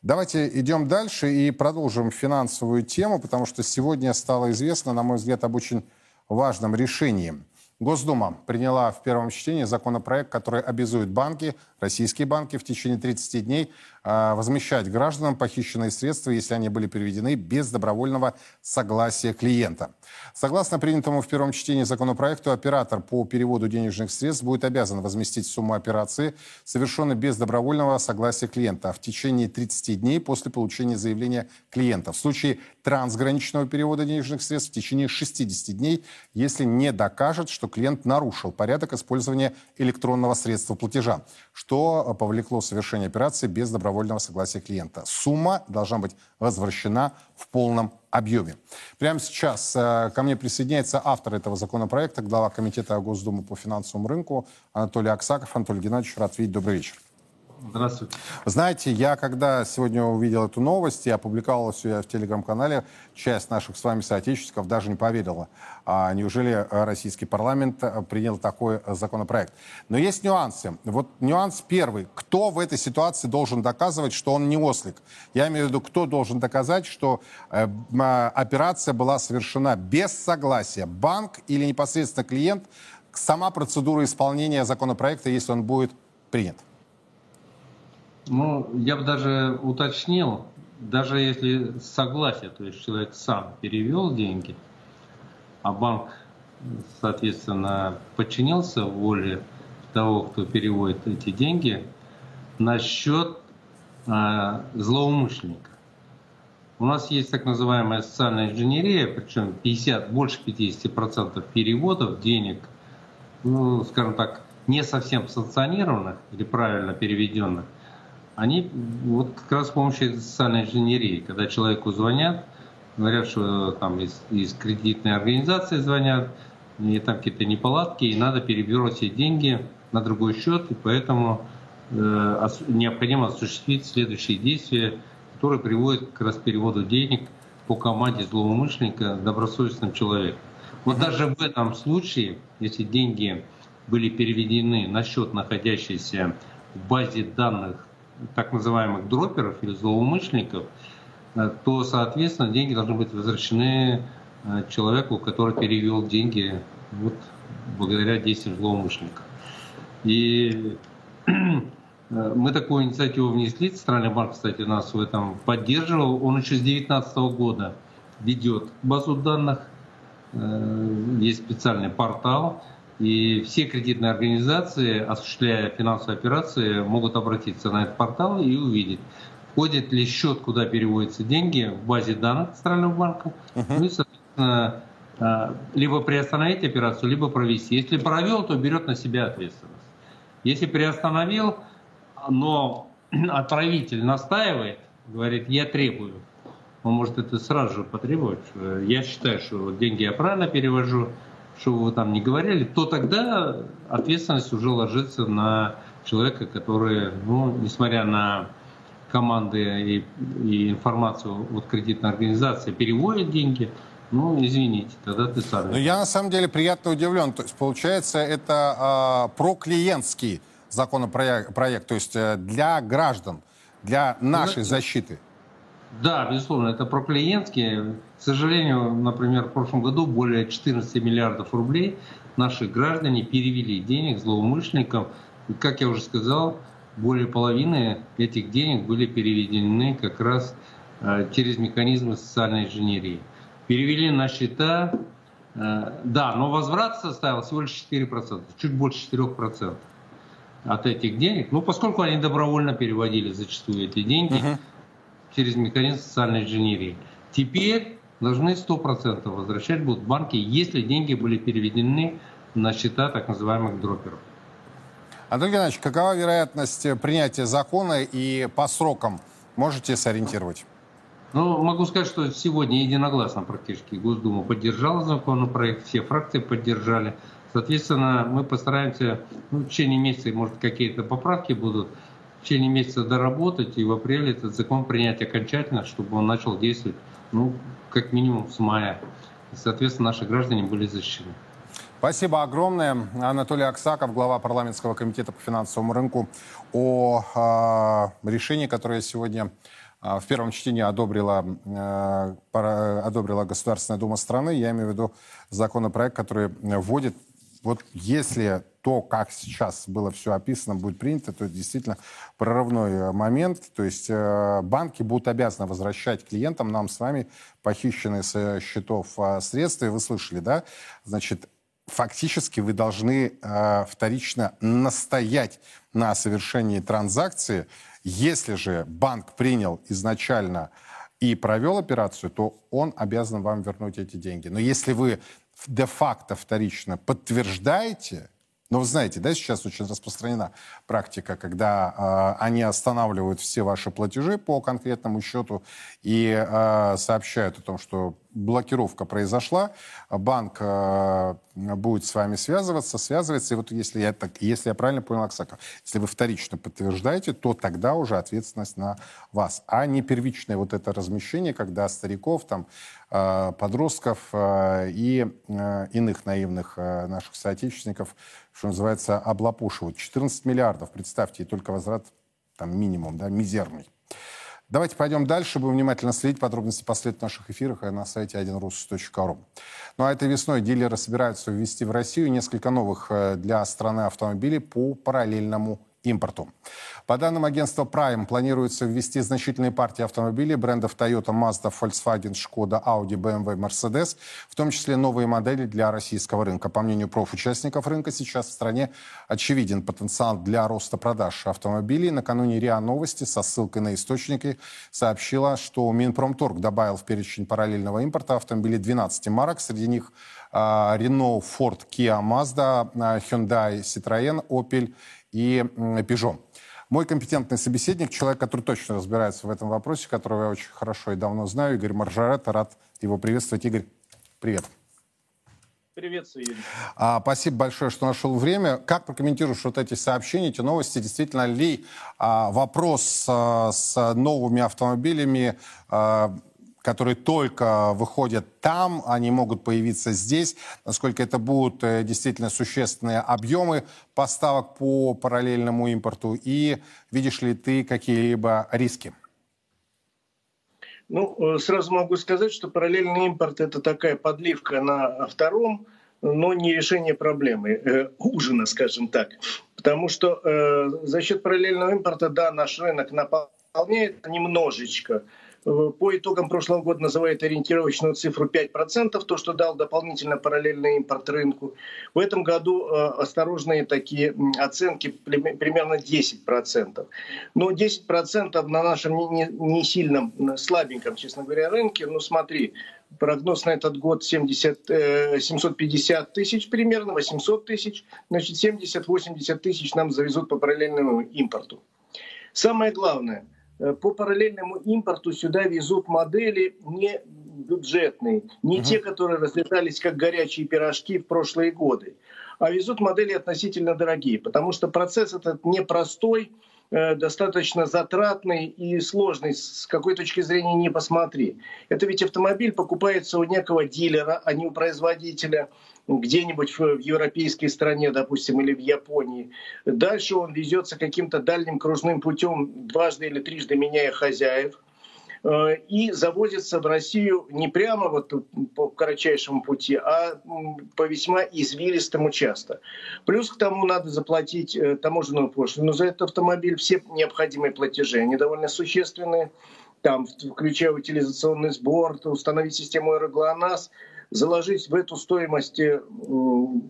Давайте идем дальше и продолжим финансовую тему, потому что сегодня стало известно, на мой взгляд, об очень важном решении – Госдума приняла в первом чтении законопроект, который обязует банки, российские банки в течение 30 дней а, возмещать гражданам похищенные средства, если они были переведены без добровольного согласия клиента. Согласно принятому в первом чтении законопроекту, оператор по переводу денежных средств будет обязан возместить сумму операции, совершенной без добровольного согласия клиента, в течение 30 дней после получения заявления клиента. В случае трансграничного перевода денежных средств в течение 60 дней, если не докажет, что клиент нарушил порядок использования электронного средства платежа, что повлекло совершение операции без добровольного согласия клиента. Сумма должна быть возвращена в полном объеме. Прямо сейчас э, ко мне присоединяется автор этого законопроекта, глава Комитета Госдумы по финансовому рынку Анатолий Аксаков. Анатолий Геннадьевич, рад видеть. Добрый вечер. Здравствуйте. Знаете, я когда сегодня увидел эту новость и опубликовал ее в телеграм-канале, часть наших с вами соотечественников даже не поверила. А неужели российский парламент э, принял такой законопроект? Но есть нюансы. Вот нюанс первый. Кто в этой ситуации должен доказывать, что он не ослик? Я имею в виду, кто должен доказать, что э, а, операция была совершена без согласия? Банк или непосредственно клиент? Сама процедура исполнения законопроекта, если он будет принят. Ну, я бы даже уточнил, даже если согласие, то есть человек сам перевел деньги, а банк, соответственно, подчинился воле того, кто переводит эти деньги, на счет э, злоумышленника. У нас есть так называемая социальная инженерия, причем 50, больше 50% переводов денег, ну, скажем так, не совсем санкционированных или правильно переведенных, они вот как раз с помощью социальной инженерии, когда человеку звонят, говорят, что там из, из кредитной организации звонят, и там какие-то неполадки, и надо все деньги на другой счет, и поэтому э, необходимо осуществить следующие действия, которые приводят к раз переводу денег по команде злоумышленника добросовестным человеком. Вот даже в этом случае, если деньги были переведены на счет, находящийся в базе данных так называемых дроперов или злоумышленников, э, то, соответственно, деньги должны быть возвращены э, человеку, который перевел деньги вот, благодаря действиям злоумышленника. И э, мы такую инициативу внесли, Центральный банк, кстати, нас в этом поддерживал. Он еще с 2019 года ведет базу данных, есть специальный портал, и все кредитные организации, осуществляя финансовые операции, могут обратиться на этот портал и увидеть, входит ли счет, куда переводятся деньги в базе данных Центрального банка, uh-huh. ну и, соответственно, а, либо приостановить операцию, либо провести. Если провел, то берет на себя ответственность. Если приостановил, но отправитель настаивает, говорит, я требую, он может это сразу же потребовать. Я считаю, что деньги я правильно перевожу, что вы там не говорили, то тогда ответственность уже ложится на человека, который, ну, несмотря на команды и, и информацию от кредитной организации, переводит деньги, ну, извините, тогда ты сам. Ну, я на самом деле приятно удивлен. То есть, получается, это э, проклиентский законопроект, то есть э, для граждан, для нашей ну, защиты. Да, безусловно, это проклиентские. К сожалению, например, в прошлом году более 14 миллиардов рублей наши граждане перевели денег злоумышленникам. И, как я уже сказал, более половины этих денег были переведены как раз э, через механизмы социальной инженерии. Перевели на счета, э, да, но возврат составил всего лишь 4%, чуть больше 4% от этих денег. Ну, поскольку они добровольно переводили зачастую эти деньги uh-huh. через механизм социальной инженерии. Теперь должны 100% возвращать будут банки, если деньги были переведены на счета так называемых дроперов. Анатолий Геннадьевич, какова вероятность принятия закона и по срокам можете сориентировать? Ну, могу сказать, что сегодня единогласно практически Госдума поддержала законопроект, все фракции поддержали. Соответственно, мы постараемся ну, в течение месяца, может, какие-то поправки будут, в течение месяца доработать и в апреле этот закон принять окончательно, чтобы он начал действовать, ну, как минимум с мая. И, соответственно, наши граждане были защищены. Спасибо огромное. Анатолий Аксаков, глава парламентского комитета по финансовому рынку, о э, решении, которое сегодня э, в первом чтении одобрила, пара, одобрила Государственная Дума страны. Я имею в виду законопроект, который вводит вот если то, как сейчас было все описано, будет принято, то это действительно прорывной момент. То есть э, банки будут обязаны возвращать клиентам, нам с вами, похищенные с счетов э, средства. И вы слышали, да? Значит, фактически вы должны э, вторично настоять на совершении транзакции. Если же банк принял изначально и провел операцию, то он обязан вам вернуть эти деньги. Но если вы де-факто вторично подтверждаете, но вы знаете, да, сейчас очень распространена практика, когда э, они останавливают все ваши платежи по конкретному счету и э, сообщают о том, что блокировка произошла, банк э, будет с вами связываться, связывается. И вот если я, так, если я правильно понял, Аксаков, если вы вторично подтверждаете, то тогда уже ответственность на вас, а не первичное вот это размещение, когда стариков, там, э, подростков э, и иных наивных наших соотечественников, что называется, облапушивают. 14 миллиардов, представьте, и только возврат там минимум, да, мизерный. Давайте пойдем дальше, будем внимательно следить подробности последних наших эфирах на сайте 1rus.ru. Ну а этой весной дилеры собираются ввести в Россию несколько новых э, для страны автомобилей по параллельному импорту. По данным агентства Prime, планируется ввести значительные партии автомобилей брендов Toyota, Mazda, Volkswagen, Skoda, Audi, BMW, Mercedes, в том числе новые модели для российского рынка. По мнению профучастников рынка, сейчас в стране очевиден потенциал для роста продаж автомобилей. Накануне РИА Новости со ссылкой на источники сообщила, что Минпромторг добавил в перечень параллельного импорта автомобилей 12 марок. Среди них Renault, Ford, Kia, Mazda, а, Hyundai, Citroën, Opel и Peugeot. Мой компетентный собеседник, человек, который точно разбирается в этом вопросе, которого я очень хорошо и давно знаю, Игорь Маржарет. Рад его приветствовать. Игорь, привет. Приветствую, Юрий. А, спасибо большое, что нашел время. Как прокомментируешь вот эти сообщения, эти новости? Действительно ли а, вопрос а, с новыми автомобилями а, которые только выходят там, они могут появиться здесь. Насколько это будут э, действительно существенные объемы поставок по параллельному импорту? И видишь ли ты какие-либо риски? Ну, э, сразу могу сказать, что параллельный импорт – это такая подливка на втором, но не решение проблемы, э, ужина, скажем так. Потому что э, за счет параллельного импорта, да, наш рынок наполняет немножечко – по итогам прошлого года называют ориентировочную цифру 5%, то, что дал дополнительно параллельный импорт рынку. В этом году э, осторожные такие оценки примерно 10%. Но 10% на нашем не, не сильном, слабеньком, честно говоря, рынке, ну смотри, прогноз на этот год 70, 750 э, тысяч примерно, 800 тысяч, значит 70-80 тысяч нам завезут по параллельному импорту. Самое главное – Э, по параллельному импорту сюда везут модели не бюджетные, не угу. те, которые разлетались как горячие пирожки в прошлые годы, а везут модели относительно дорогие, потому что процесс этот непростой, э, достаточно затратный и сложный, с какой точки зрения не посмотри. Это ведь автомобиль покупается у некого дилера, а не у производителя где-нибудь в европейской стране, допустим, или в Японии. Дальше он везется каким-то дальним кружным путем, дважды или трижды меняя хозяев э, и завозится в Россию не прямо вот по кратчайшему пути, а по весьма извилистому часто. Плюс к тому надо заплатить э, таможенную пошлину за этот автомобиль, все необходимые платежи, они довольно существенные. там, включая утилизационный сбор, установить систему аэроглонасс, заложить в эту стоимость э,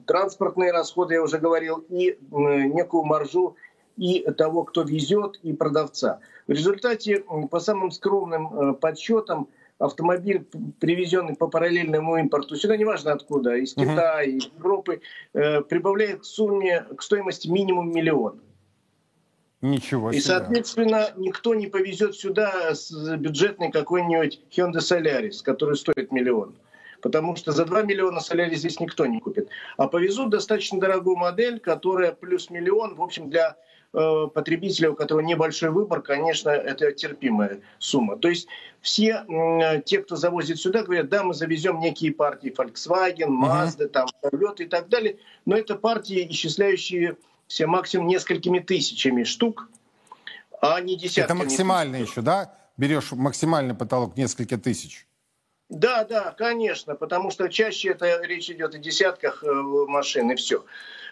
транспортные расходы, я уже говорил, и некую маржу и того, кто везет, и продавца. В результате, по самым скромным подсчетам, автомобиль, привезенный по параллельному импорту, сюда неважно откуда, из Китая, из Европы, э, прибавляет к сумме, к стоимости минимум миллион. Ничего себе. И, соответственно, никто не повезет сюда с бюджетный какой-нибудь Hyundai Solaris, который стоит миллион. Потому что за 2 миллиона Solaris здесь никто не купит. А повезут достаточно дорогую модель, которая плюс миллион, в общем, для Э, потребителя, у которого небольшой выбор, конечно, это терпимая сумма. То есть все те, кто завозит сюда, говорят, да, мы завезем некие партии Volkswagen, Mazda, там, Toyota и так далее, но это партии, исчисляющие все максимум несколькими тысячами штук, а не десятками. Это максимально еще, да? Берешь максимальный потолок несколько тысяч. Да, да, конечно, потому что чаще это речь идет о десятках э, машин и все.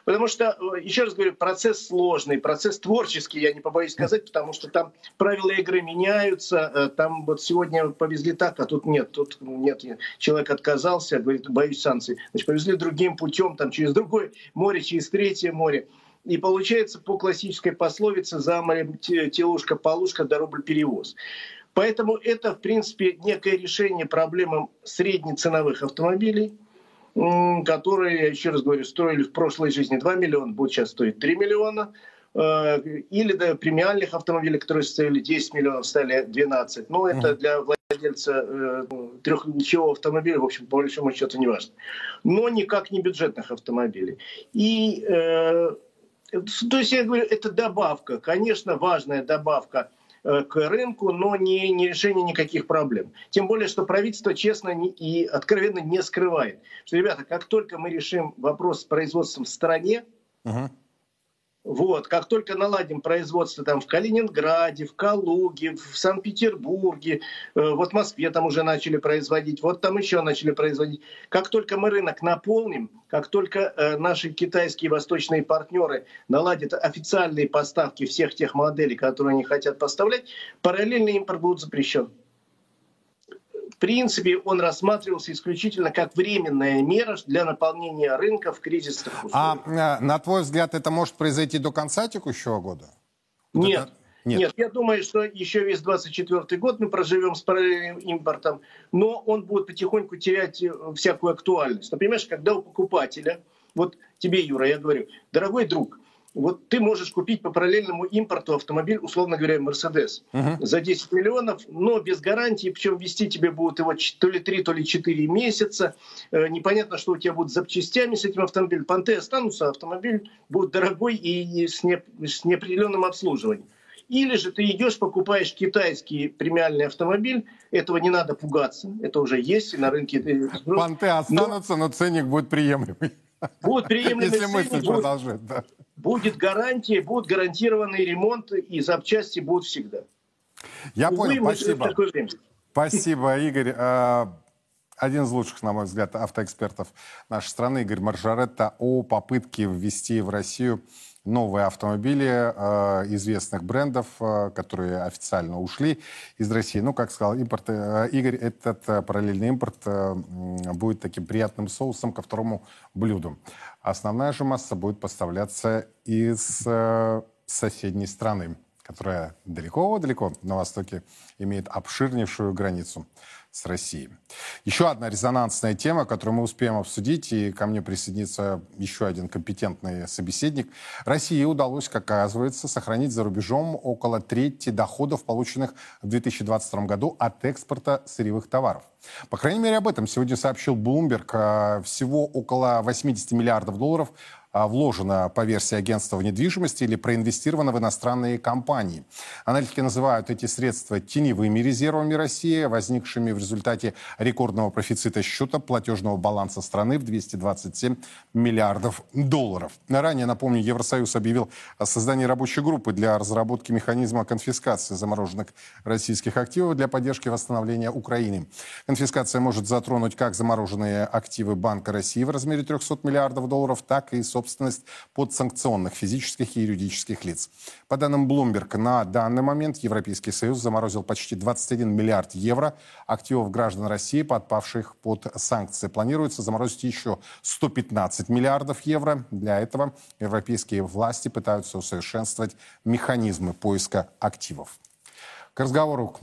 Потому что, э, еще раз говорю, процесс сложный, процесс творческий, я не побоюсь сказать, потому что там правила игры меняются. Э, там вот сегодня повезли так, а тут нет. Тут нет, человек отказался, говорит, боюсь санкций. Значит, повезли другим путем, там через другое море, через третье море. И получается по классической пословице «за морем телушка-полушка, да рубль перевоз». Поэтому это, в принципе, некое решение проблемам среднеценовых автомобилей – которые, я еще раз говорю, строили в прошлой жизни 2 миллиона, будут сейчас стоить 3 миллиона. Э, или до премиальных автомобилей, которые стоили 10 миллионов, стали 12. Но это для владельца э, трехлучевого автомобиля, в общем, по большому счету, не важно. Но никак не бюджетных автомобилей. И, э, то есть, я говорю, это добавка, конечно, важная добавка – к рынку, но не, не решение никаких проблем. Тем более, что правительство честно и откровенно не скрывает, что, ребята, как только мы решим вопрос с производством в стране, uh-huh вот, как только наладим производство там в Калининграде, в Калуге, в Санкт-Петербурге, э, вот в Москве там уже начали производить, вот там еще начали производить. Как только мы рынок наполним, как только э, наши китайские восточные партнеры наладят официальные поставки всех тех моделей, которые они хотят поставлять, параллельный импорт будет запрещен принципе, он рассматривался исключительно как временная мера для наполнения рынка в кризисных условиях. А на твой взгляд, это может произойти до конца текущего года? Нет. Нет. Нет, я думаю, что еще весь 24 год мы проживем с параллельным импортом, но он будет потихоньку терять э, всякую актуальность. Например, когда у покупателя, вот тебе, Юра, я говорю, дорогой друг, вот ты можешь купить по параллельному импорту автомобиль, условно говоря, Мерседес, uh-huh. за 10 миллионов, но без гарантии, причем вести тебе будут его то ли 3, то ли 4 месяца. Э, непонятно, что у тебя будет с запчастями с этим автомобилем. Понты останутся, автомобиль будет дорогой и с, не, с неопределенным обслуживанием. Или же ты идешь, покупаешь китайский премиальный автомобиль, этого не надо пугаться, это уже есть на рынке. Понты останутся, но, но ценник будет приемлемый. Будет приемлемый Если мысль будет, продолжит, да. Будет гарантия, будет гарантированный ремонт, и запчасти будут всегда. Я Увы, понял, спасибо. Спасибо, Игорь. А, один из лучших, на мой взгляд, автоэкспертов нашей страны, Игорь Маржаретта, о попытке ввести в Россию новые автомобили э, известных брендов, э, которые официально ушли из России. Ну, как сказал импорт, э, Игорь, этот э, параллельный импорт э, будет таким приятным соусом ко второму блюду. Основная же масса будет поставляться из э, соседней страны, которая далеко-далеко на востоке имеет обширнейшую границу с Россией. Еще одна резонансная тема, которую мы успеем обсудить, и ко мне присоединится еще один компетентный собеседник. России удалось, как оказывается, сохранить за рубежом около трети доходов, полученных в 2022 году от экспорта сырьевых товаров. По крайней мере, об этом сегодня сообщил Bloomberg. А, всего около 80 миллиардов долларов вложено по версии агентства в недвижимости или проинвестировано в иностранные компании. Аналитики называют эти средства теневыми резервами России, возникшими в результате рекордного профицита счета платежного баланса страны в 227 миллиардов долларов. Ранее, напомню, Евросоюз объявил о создании рабочей группы для разработки механизма конфискации замороженных российских активов для поддержки восстановления Украины. Конфискация может затронуть как замороженные активы Банка России в размере 300 миллиардов долларов, так и, собственно, собственность подсанкционных физических и юридических лиц. По данным Bloomberg, на данный момент Европейский Союз заморозил почти 21 миллиард евро активов граждан России, подпавших под санкции. Планируется заморозить еще 115 миллиардов евро. Для этого европейские власти пытаются усовершенствовать механизмы поиска активов. К разговору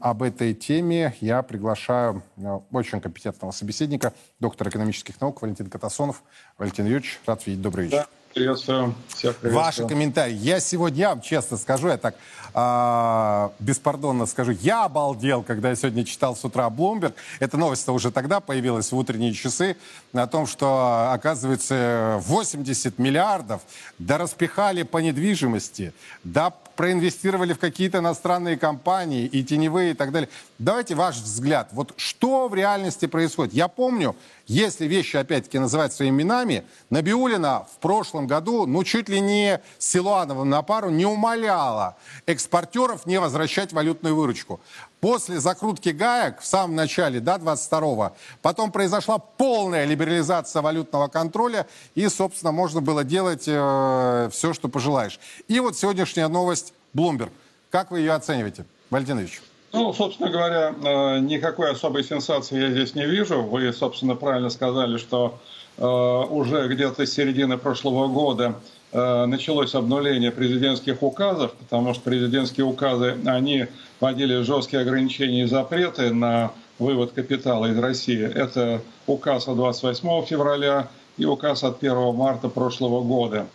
об этой теме я приглашаю э, очень компетентного собеседника, доктора экономических наук Валентин Катасонов. Валентин Юрьевич, рад видеть. Добрый вечер. Да. Приветствую. Приветствую. Ваши комментарии. Я сегодня, я вам честно скажу, я так э, беспардонно скажу, я обалдел, когда я сегодня читал с утра Bloomberg. Эта новость уже тогда появилась в утренние часы о том, что, оказывается, 80 миллиардов да распихали по недвижимости, да проинвестировали в какие-то иностранные компании и теневые и так далее. Давайте ваш взгляд. Вот что в реальности происходит? Я помню, если вещи опять-таки называть своими именами, Набиулина в прошлом году, ну чуть ли не с Силуановым на пару, не умоляла экспортеров не возвращать валютную выручку. После закрутки гаек в самом начале, да, 22-го, потом произошла полная либерализация валютного контроля, и, собственно, можно было делать э, все, что пожелаешь. И вот сегодняшняя новость Bloomberg. Как вы ее оцениваете, Валентинович? Ну, собственно говоря, э, никакой особой сенсации я здесь не вижу. Вы, собственно, правильно сказали, что э, уже где-то с середины прошлого года э, началось обнуление президентских указов, потому что президентские указы, они вводили жесткие ограничения и запреты на вывод капитала из России. Это указ от 28 февраля и указ от 1 марта прошлого года.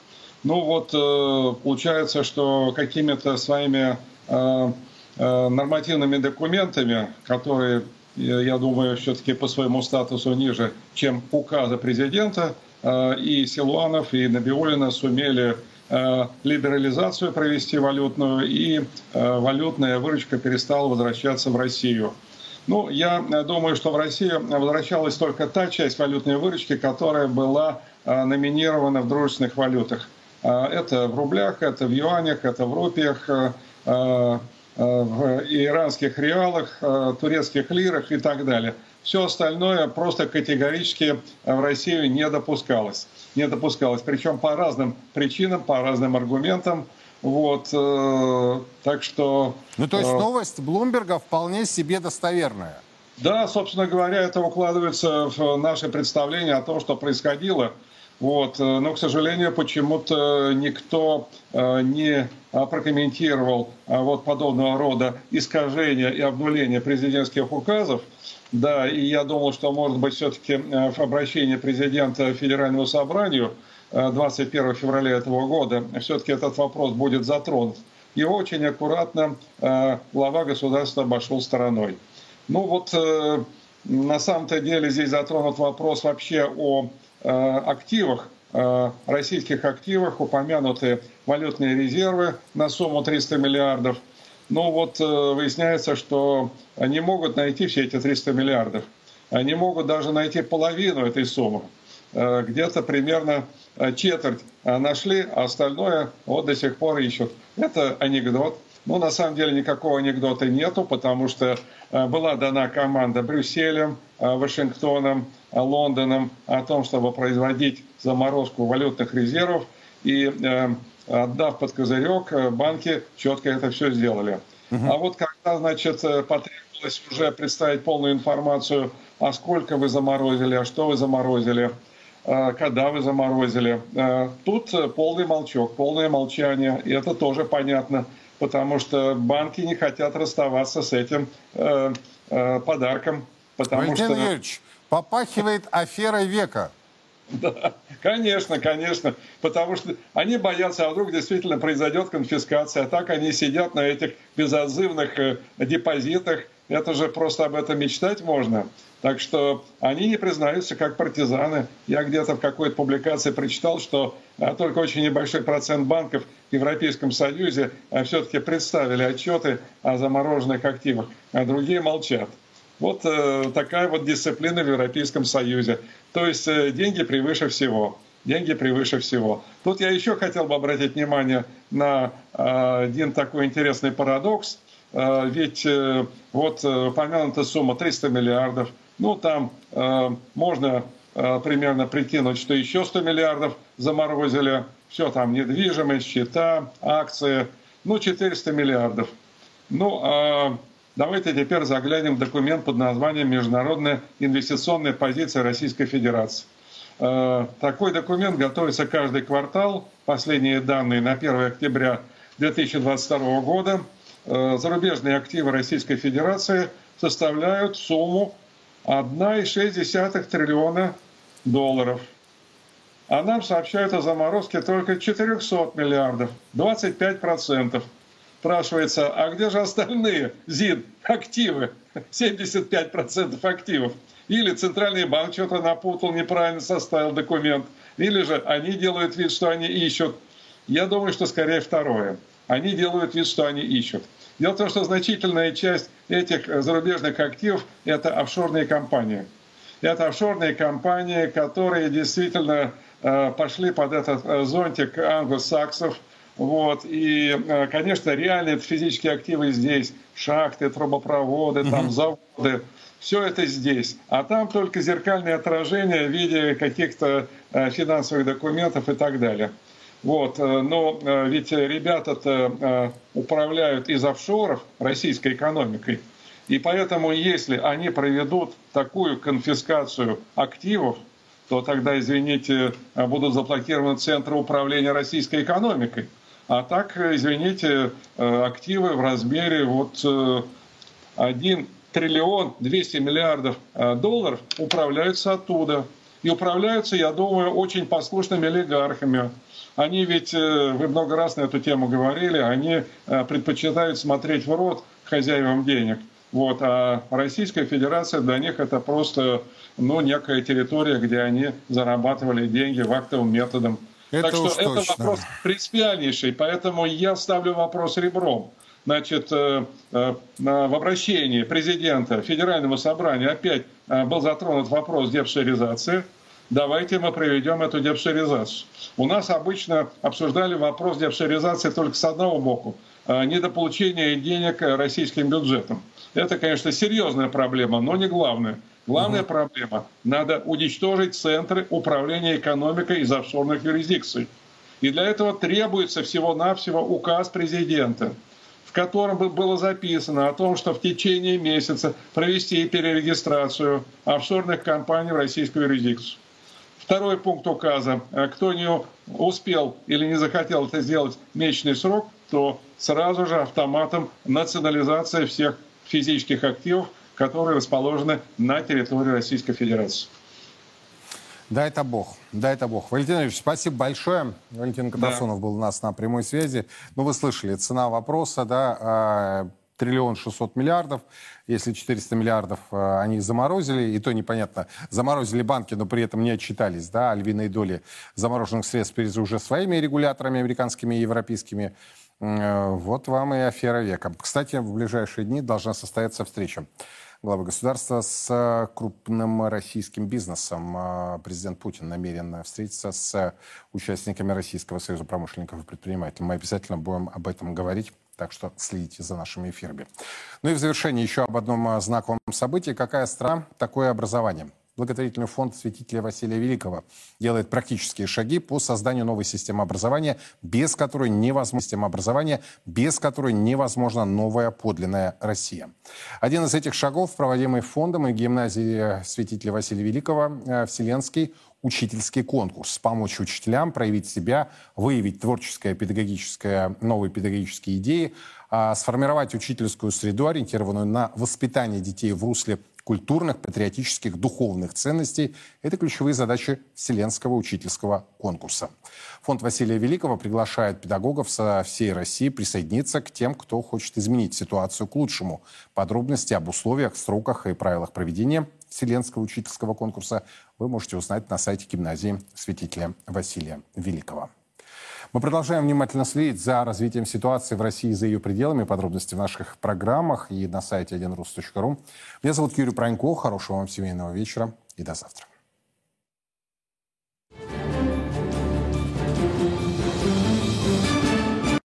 Ну вот, получается, что какими-то своими нормативными документами, которые, я думаю, все-таки по своему статусу ниже, чем указы президента, и Силуанов, и Набиулина сумели либерализацию провести валютную, и валютная выручка перестала возвращаться в Россию. Ну, я думаю, что в России возвращалась только та часть валютной выручки, которая была номинирована в дружественных валютах. Это в рублях, это в юанях, это в рупиях, в иранских реалах, турецких лирах и так далее. Все остальное просто категорически в Россию не допускалось. Не допускалось. Причем по разным причинам, по разным аргументам. Вот, э, так что... Ну, то есть э, новость Блумберга вполне себе достоверная. Да, собственно говоря, это укладывается в наше представление о том, что происходило. Вот. Э, но, к сожалению, почему-то никто не прокомментировал вот подобного рода искажения и обнуления президентских указов. Да, и я думал, что, может быть, все-таки в обращении президента Федеральному собранию – 21 февраля этого года все-таки этот вопрос будет затронут. Его очень аккуратно э, глава государства обошел стороной. Ну вот э, на самом-то деле здесь затронут вопрос вообще о э, активах, российских активах, упомянутые валютные резервы на сумму 300 миллиардов. Ну вот выясняется, что они могут найти все эти 300 миллиардов. Они могут даже найти половину этой суммы. Где-то примерно Э, четверть э, нашли, а остальное вот до сих пор ищут. Это анекдот. Но на самом деле никакого анекдота нету, потому что э, была дана команда Брюсселем, Вашингтоном, Лондоном о том, чтобы производить заморозку валютных резервов. И отдав под козырек, банки четко это все сделали. Угу. А вот когда, значит, потребовалось уже представить полную информацию, а сколько вы заморозили, а что вы заморозили – Э, когда вы заморозили. Э, тут э, полный молчок, полное молчание, и это тоже понятно, потому что банки не хотят расставаться с этим подарком. Потому Валентин что... Юрьевич, попахивает аферой века. Да, конечно, конечно. Потому что они боятся, а вдруг действительно произойдет конфискация. А так они сидят на этих безотзывных депозитах. Это же просто об этом мечтать можно. Так что они не признаются как партизаны. Я где-то в какой-то публикации прочитал, что а, только очень небольшой процент банков в Европейском Союзе а, все-таки представили отчеты о замороженных активах, а другие молчат. Вот э, такая вот дисциплина в Европейском Союзе. То есть э, деньги превыше всего. Деньги превыше всего. Тут я еще хотел бы обратить внимание на э, один такой интересный парадокс. Ведь вот упомянута сумма 300 миллиардов – ну, там можно примерно прикинуть, что еще 100 миллиардов заморозили. Все там недвижимость, счета, акции. Ну, 400 миллиардов. Ну, а давайте теперь заглянем в документ под названием «Международная инвестиционная позиция Российской Федерации». Э, такой документ готовится каждый квартал. Последние данные на 1 октября 2022 года. Э, зарубежные активы Российской Федерации составляют сумму 1,6 триллиона долларов. А нам сообщают о заморозке только 400 миллиардов, 25 процентов. Спрашивается, а где же остальные, ЗИН, активы? 75 процентов активов. Или Центральный банк что-то напутал, неправильно составил документ. Или же они делают вид, что они ищут. Я думаю, что скорее второе. Они делают вид, что они ищут. Дело в том, что значительная часть этих зарубежных активов – это офшорные компании. Это офшорные компании, которые действительно э, пошли под этот э, зонтик англосаксов. Вот. И, э, конечно, реальные физические активы здесь – шахты, трубопроводы, там, заводы – все это здесь. А там только зеркальное отражение в виде каких-то финансовых документов и так далее. Вот, э, но э, ведь ребята-то э, управляют из офшоров российской экономикой. И поэтому, если они проведут такую конфискацию активов, то тогда, извините, будут заблокированы центры управления российской экономикой. А так, извините, активы в размере вот 1 триллион 200 миллиардов долларов управляются оттуда. И управляются, я думаю, очень послушными олигархами. Они ведь, э, вы много раз на эту тему говорили, они э, предпочитают смотреть в рот хозяевам денег. Вот, а Российская Федерация для них это просто ну, некая территория, где они зарабатывали деньги вактовым методом. Это так что это вопрос принципиальнейший, поэтому я ставлю вопрос ребром. Значит, э, в обращении президента Федерального собрания опять был затронут вопрос депшеризации – давайте мы проведем эту депшеризацию. У нас обычно обсуждали вопрос депшеризации только с одного боку недополучение денег российским бюджетом. Это, конечно, серьезная проблема, но не главная. Главная угу. проблема – надо уничтожить центры управления экономикой из офшорных юрисдикций. И для этого требуется всего-навсего указ президента, в котором бы было записано о том, что в течение месяца провести перерегистрацию офшорных компаний в российскую юрисдикцию. Второй пункт указа. Э, кто не успел или не захотел это сделать месячный срок, то сразу же автоматом национализация всех физических активов, которые расположены на территории Российской Федерации. Да, это Бог. Да, это Бог. Валентин Ильич, спасибо большое. Валентин Катасонов да. был у нас на прямой связи. Ну, вы слышали, цена вопроса, да, а, триллион шестьсот миллиардов. Если 400 миллиардов э, они заморозили, и то непонятно, заморозили банки, но при этом не отчитались, да, о львиной доли замороженных средств перед уже своими регуляторами, американскими и европейскими. Э, вот вам и афера века. Кстати, в ближайшие дни должна состояться встреча главы государства с крупным российским бизнесом. Э, президент Путин намерен встретиться с участниками Российского союза промышленников и предпринимателей. Мы обязательно будем об этом говорить. Так что следите за нашими эфирами. Ну и в завершении еще об одном а, знаковом событии. Какая страна, такое образование. Благотворительный фонд святителя Василия Великого делает практические шаги по созданию новой системы образования, без которой невозможна система образования, без которой невозможна новая подлинная Россия. Один из этих шагов, проводимый фондом и гимназией святителя Василия Великого, э, Вселенский учительский конкурс, помочь учителям проявить себя, выявить творческое, педагогическое, новые педагогические идеи, а, сформировать учительскую среду, ориентированную на воспитание детей в русле культурных, патриотических, духовных ценностей. Это ключевые задачи Вселенского учительского конкурса. Фонд Василия Великого приглашает педагогов со всей России присоединиться к тем, кто хочет изменить ситуацию к лучшему. Подробности об условиях, сроках и правилах проведения Вселенского учительского конкурса вы можете узнать на сайте гимназии святителя Василия Великого. Мы продолжаем внимательно следить за развитием ситуации в России и за ее пределами. Подробности в наших программах и на сайте 1rus.ru. Меня зовут Юрий Пронько. Хорошего вам семейного вечера и до завтра.